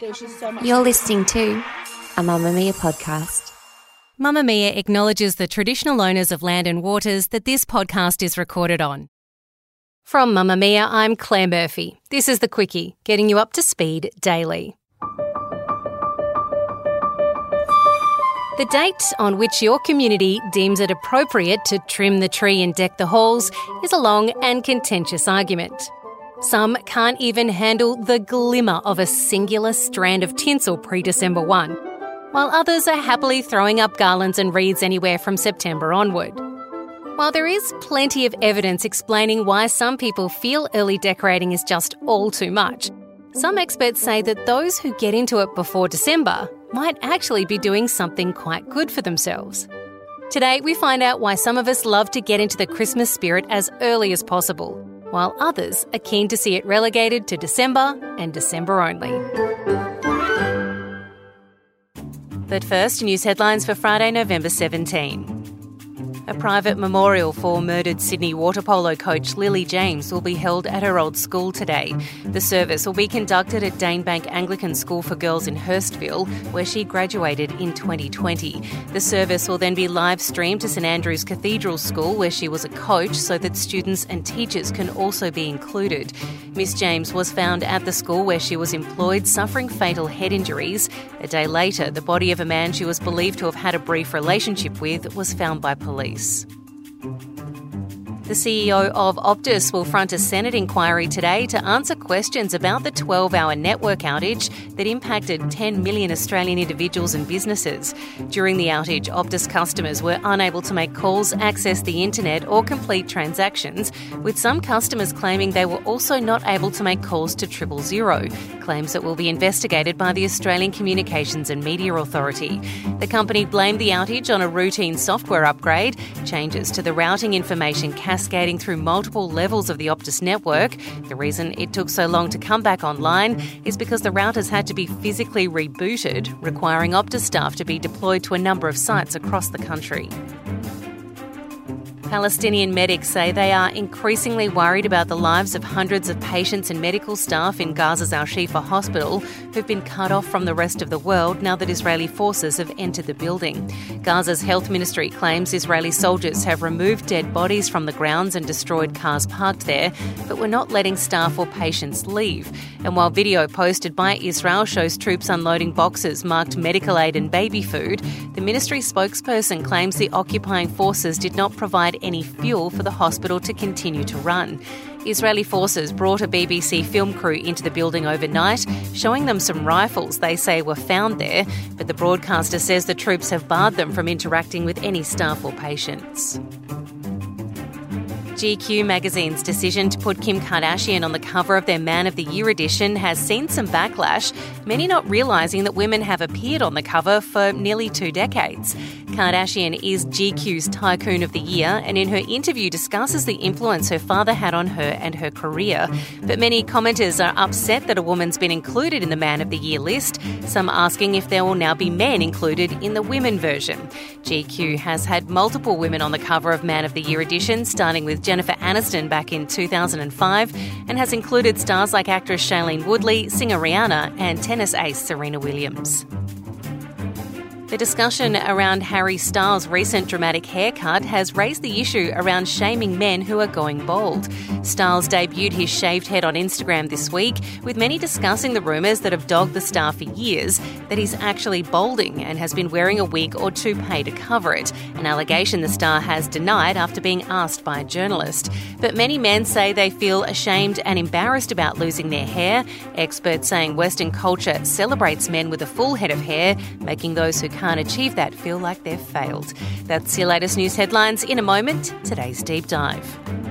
You're listening to a Mamamia podcast. Mamamia acknowledges the traditional owners of land and waters that this podcast is recorded on. From Mamamia, I'm Claire Murphy. This is the Quicky, getting you up to speed daily. The date on which your community deems it appropriate to trim the tree and deck the halls is a long and contentious argument. Some can't even handle the glimmer of a singular strand of tinsel pre December 1, while others are happily throwing up garlands and wreaths anywhere from September onward. While there is plenty of evidence explaining why some people feel early decorating is just all too much, some experts say that those who get into it before December might actually be doing something quite good for themselves. Today, we find out why some of us love to get into the Christmas spirit as early as possible, while others are keen to see it relegated to December and December only. But first, news headlines for Friday, November 17. A private memorial for murdered Sydney water polo coach Lily James will be held at her old school today. The service will be conducted at Danebank Anglican School for Girls in Hurstville, where she graduated in 2020. The service will then be live streamed to St Andrew's Cathedral School, where she was a coach, so that students and teachers can also be included. Miss James was found at the school where she was employed, suffering fatal head injuries. A day later, the body of a man she was believed to have had a brief relationship with was found by police voice. The CEO of Optus will front a Senate inquiry today to answer questions about the 12 hour network outage that impacted 10 million Australian individuals and businesses. During the outage, Optus customers were unable to make calls, access the internet, or complete transactions, with some customers claiming they were also not able to make calls to triple zero, claims that will be investigated by the Australian Communications and Media Authority. The company blamed the outage on a routine software upgrade, changes to the routing information cascading through multiple levels of the Optus network. The reason it took so long to come back online is because the routers had to be physically rebooted, requiring Optus staff to be deployed to a number of sites across the country. Palestinian medics say they are increasingly worried about the lives of hundreds of patients and medical staff in Gaza's Al Shifa hospital who've been cut off from the rest of the world now that Israeli forces have entered the building. Gaza's health ministry claims Israeli soldiers have removed dead bodies from the grounds and destroyed cars parked there, but were not letting staff or patients leave. And while video posted by Israel shows troops unloading boxes marked medical aid and baby food, the ministry spokesperson claims the occupying forces did not provide any fuel for the hospital to continue to run. Israeli forces brought a BBC film crew into the building overnight, showing them some rifles they say were found there, but the broadcaster says the troops have barred them from interacting with any staff or patients. GQ magazine's decision to put Kim Kardashian on the cover of their Man of the Year edition has seen some backlash, many not realising that women have appeared on the cover for nearly two decades. Kardashian is GQ's Tycoon of the Year and in her interview discusses the influence her father had on her and her career. But many commenters are upset that a woman's been included in the Man of the Year list, some asking if there will now be men included in the women version. GQ has had multiple women on the cover of Man of the Year edition, starting with Jennifer Aniston back in 2005 and has included stars like actress Shailene Woodley, singer Rihanna, and tennis ace Serena Williams. The discussion around Harry Styles' recent dramatic haircut has raised the issue around shaming men who are going bald. Styles debuted his shaved head on Instagram this week, with many discussing the rumours that have dogged the star for years that he's actually balding and has been wearing a wig or toupee to cover it, an allegation the star has denied after being asked by a journalist. But many men say they feel ashamed and embarrassed about losing their hair. Experts saying Western culture celebrates men with a full head of hair, making those who can't achieve that feel like they've failed. That's your latest news headlines. In a moment, today's deep dive.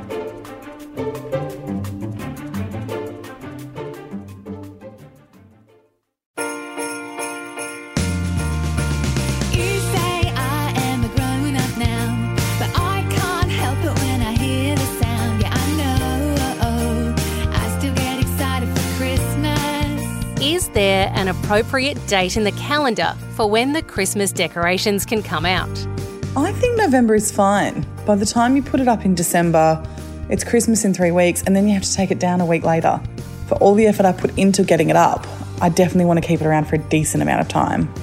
An appropriate date in the calendar for when the Christmas decorations can come out? I think November is fine. By the time you put it up in December, it's Christmas in three weeks, and then you have to take it down a week later. For all the effort I put into getting it up, I definitely want to keep it around for a decent amount of time.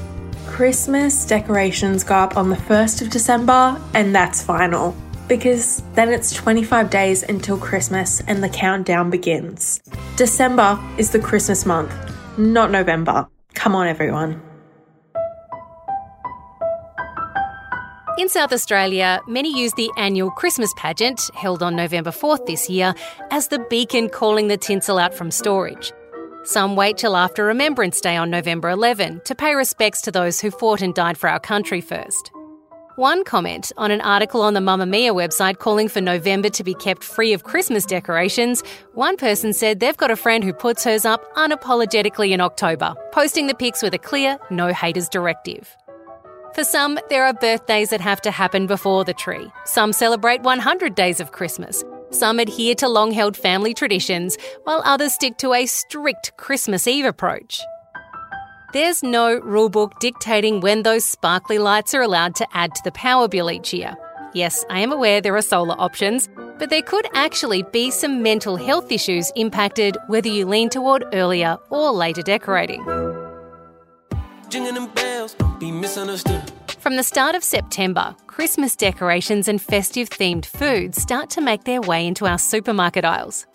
Christmas decorations go up on the 1st of December, and that's final because then it's 25 days until Christmas and the countdown begins. December is the Christmas month, not November. Come on, everyone. In South Australia, many use the annual Christmas pageant, held on November 4th this year, as the beacon calling the tinsel out from storage. Some wait till after Remembrance Day on November 11 to pay respects to those who fought and died for our country first. One comment on an article on the Mamamia website calling for November to be kept free of Christmas decorations, one person said they've got a friend who puts hers up unapologetically in October, posting the pics with a clear no haters directive. For some, there are birthdays that have to happen before the tree. Some celebrate 100 days of Christmas. Some adhere to long held family traditions, while others stick to a strict Christmas Eve approach. There's no rulebook dictating when those sparkly lights are allowed to add to the power bill each year. Yes, I am aware there are solar options, but there could actually be some mental health issues impacted whether you lean toward earlier or later decorating. Bells, From the start of September, Christmas decorations and festive themed foods start to make their way into our supermarket aisles.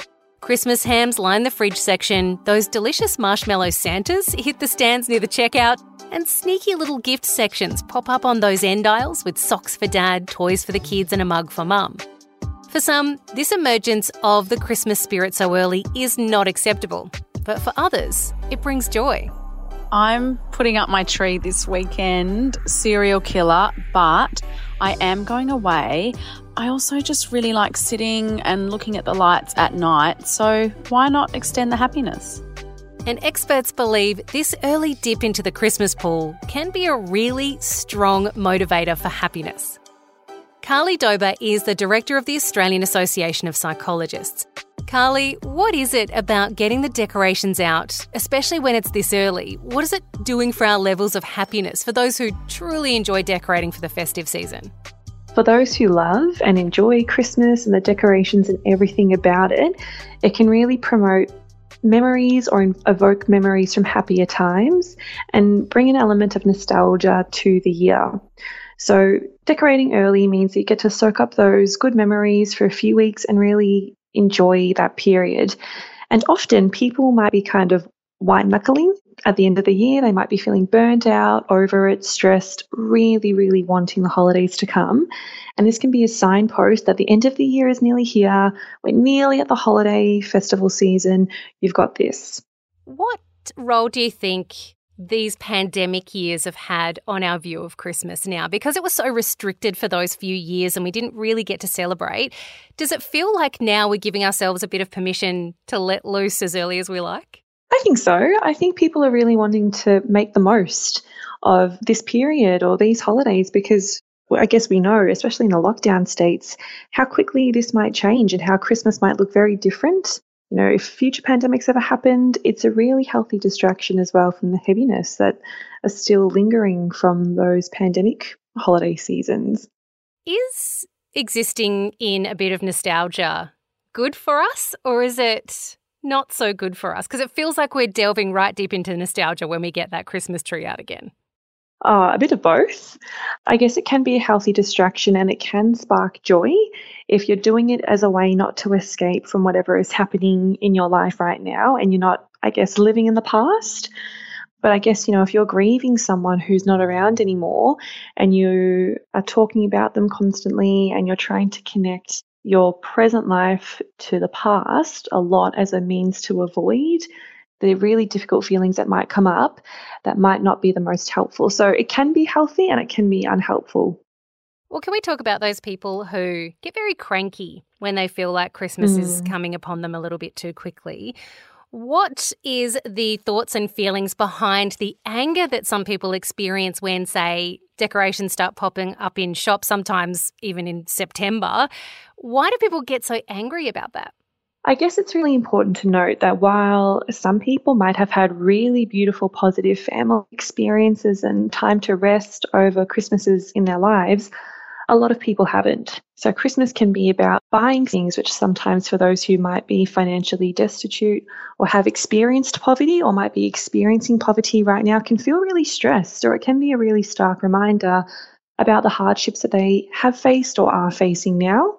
Christmas hams line the fridge section, those delicious marshmallow Santas hit the stands near the checkout, and sneaky little gift sections pop up on those end aisles with socks for dad, toys for the kids, and a mug for mum. For some, this emergence of the Christmas spirit so early is not acceptable, but for others, it brings joy. I'm putting up my tree this weekend, serial killer, but I am going away. I also just really like sitting and looking at the lights at night, so why not extend the happiness? And experts believe this early dip into the Christmas pool can be a really strong motivator for happiness. Carly Dober is the director of the Australian Association of Psychologists. Carly, what is it about getting the decorations out, especially when it's this early? What is it doing for our levels of happiness for those who truly enjoy decorating for the festive season? For those who love and enjoy Christmas and the decorations and everything about it, it can really promote memories or evoke memories from happier times and bring an element of nostalgia to the year. So, decorating early means that you get to soak up those good memories for a few weeks and really enjoy that period. And often people might be kind of white knuckling at the end of the year. They might be feeling burnt out, over it, stressed, really, really wanting the holidays to come. And this can be a signpost that the end of the year is nearly here. We're nearly at the holiday festival season. You've got this. What role do you think these pandemic years have had on our view of Christmas now because it was so restricted for those few years and we didn't really get to celebrate. Does it feel like now we're giving ourselves a bit of permission to let loose as early as we like? I think so. I think people are really wanting to make the most of this period or these holidays because I guess we know, especially in the lockdown states, how quickly this might change and how Christmas might look very different you know, if future pandemics ever happened, it's a really healthy distraction as well from the heaviness that are still lingering from those pandemic holiday seasons. Is existing in a bit of nostalgia good for us, or is it not so good for us? Because it feels like we're delving right deep into nostalgia when we get that Christmas tree out again. Uh, a bit of both. I guess it can be a healthy distraction and it can spark joy if you're doing it as a way not to escape from whatever is happening in your life right now and you're not, I guess, living in the past. But I guess, you know, if you're grieving someone who's not around anymore and you are talking about them constantly and you're trying to connect your present life to the past a lot as a means to avoid the really difficult feelings that might come up that might not be the most helpful. So it can be healthy and it can be unhelpful. Well, can we talk about those people who get very cranky when they feel like Christmas mm. is coming upon them a little bit too quickly? What is the thoughts and feelings behind the anger that some people experience when, say, decorations start popping up in shops, sometimes even in September? Why do people get so angry about that? I guess it's really important to note that while some people might have had really beautiful, positive family experiences and time to rest over Christmases in their lives, a lot of people haven't. So, Christmas can be about buying things, which sometimes for those who might be financially destitute or have experienced poverty or might be experiencing poverty right now, can feel really stressed, or it can be a really stark reminder about the hardships that they have faced or are facing now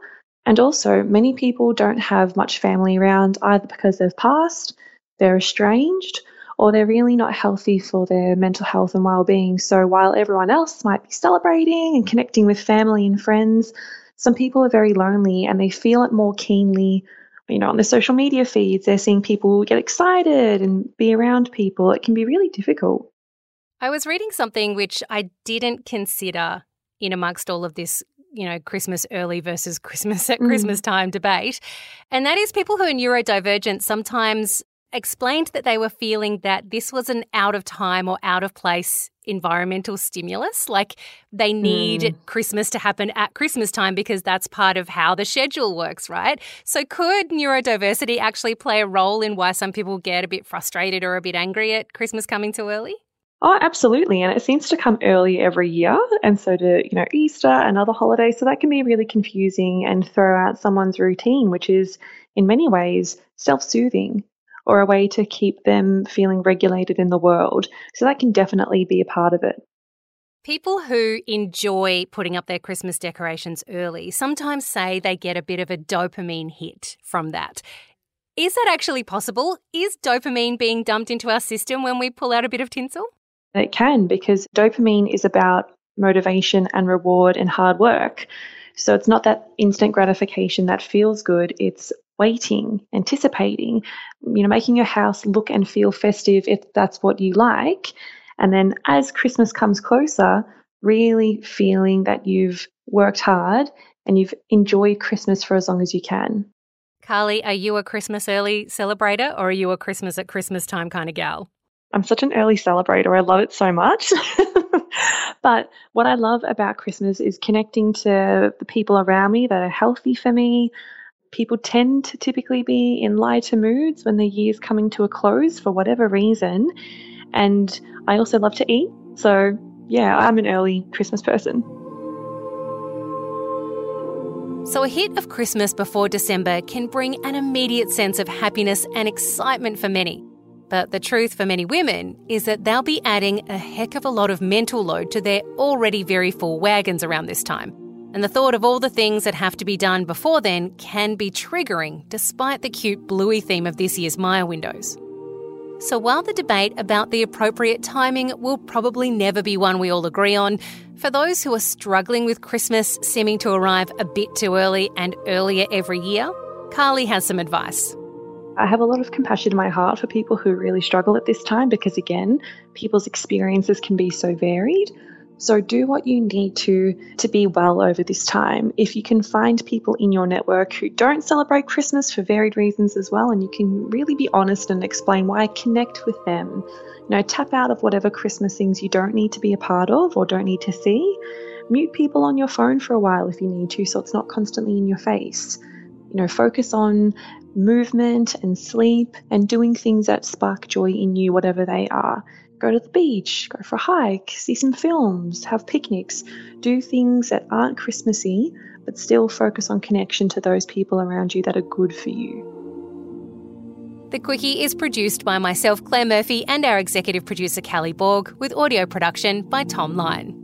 and also, many people don't have much family around either because they've passed, they're estranged, or they're really not healthy for their mental health and well-being. So while everyone else might be celebrating and connecting with family and friends, some people are very lonely and they feel it more keenly. You know, on the social media feeds, they're seeing people get excited and be around people. It can be really difficult. I was reading something which I didn't consider in amongst all of this you know, Christmas early versus Christmas at mm. Christmas time debate. And that is people who are neurodivergent sometimes explained that they were feeling that this was an out of time or out of place environmental stimulus. Like they need mm. Christmas to happen at Christmas time because that's part of how the schedule works, right? So, could neurodiversity actually play a role in why some people get a bit frustrated or a bit angry at Christmas coming too early? Oh, absolutely. And it seems to come early every year. And so do, you know, Easter and other holidays. So that can be really confusing and throw out someone's routine, which is in many ways self soothing or a way to keep them feeling regulated in the world. So that can definitely be a part of it. People who enjoy putting up their Christmas decorations early sometimes say they get a bit of a dopamine hit from that. Is that actually possible? Is dopamine being dumped into our system when we pull out a bit of tinsel? It can because dopamine is about motivation and reward and hard work. So it's not that instant gratification that feels good. It's waiting, anticipating, you know, making your house look and feel festive if that's what you like. And then as Christmas comes closer, really feeling that you've worked hard and you've enjoyed Christmas for as long as you can. Carly, are you a Christmas early celebrator or are you a Christmas at Christmas time kind of gal? I'm such an early celebrator. I love it so much. but what I love about Christmas is connecting to the people around me that are healthy for me. People tend to typically be in lighter moods when the year's coming to a close for whatever reason. And I also love to eat. So, yeah, I'm an early Christmas person. So, a hit of Christmas before December can bring an immediate sense of happiness and excitement for many. But the truth for many women is that they'll be adding a heck of a lot of mental load to their already very full wagons around this time. And the thought of all the things that have to be done before then can be triggering, despite the cute bluey theme of this year's Myer windows. So while the debate about the appropriate timing will probably never be one we all agree on, for those who are struggling with Christmas seeming to arrive a bit too early and earlier every year, Carly has some advice. I have a lot of compassion in my heart for people who really struggle at this time because, again, people's experiences can be so varied. So do what you need to to be well over this time. If you can find people in your network who don't celebrate Christmas for varied reasons as well, and you can really be honest and explain why, connect with them. You know, tap out of whatever Christmas things you don't need to be a part of or don't need to see. Mute people on your phone for a while if you need to, so it's not constantly in your face. You know, focus on movement and sleep and doing things that spark joy in you, whatever they are. Go to the beach, go for a hike, see some films, have picnics, do things that aren't Christmassy, but still focus on connection to those people around you that are good for you. The Quicky is produced by myself, Claire Murphy, and our executive producer, Kally Borg, with audio production by Thom Lion.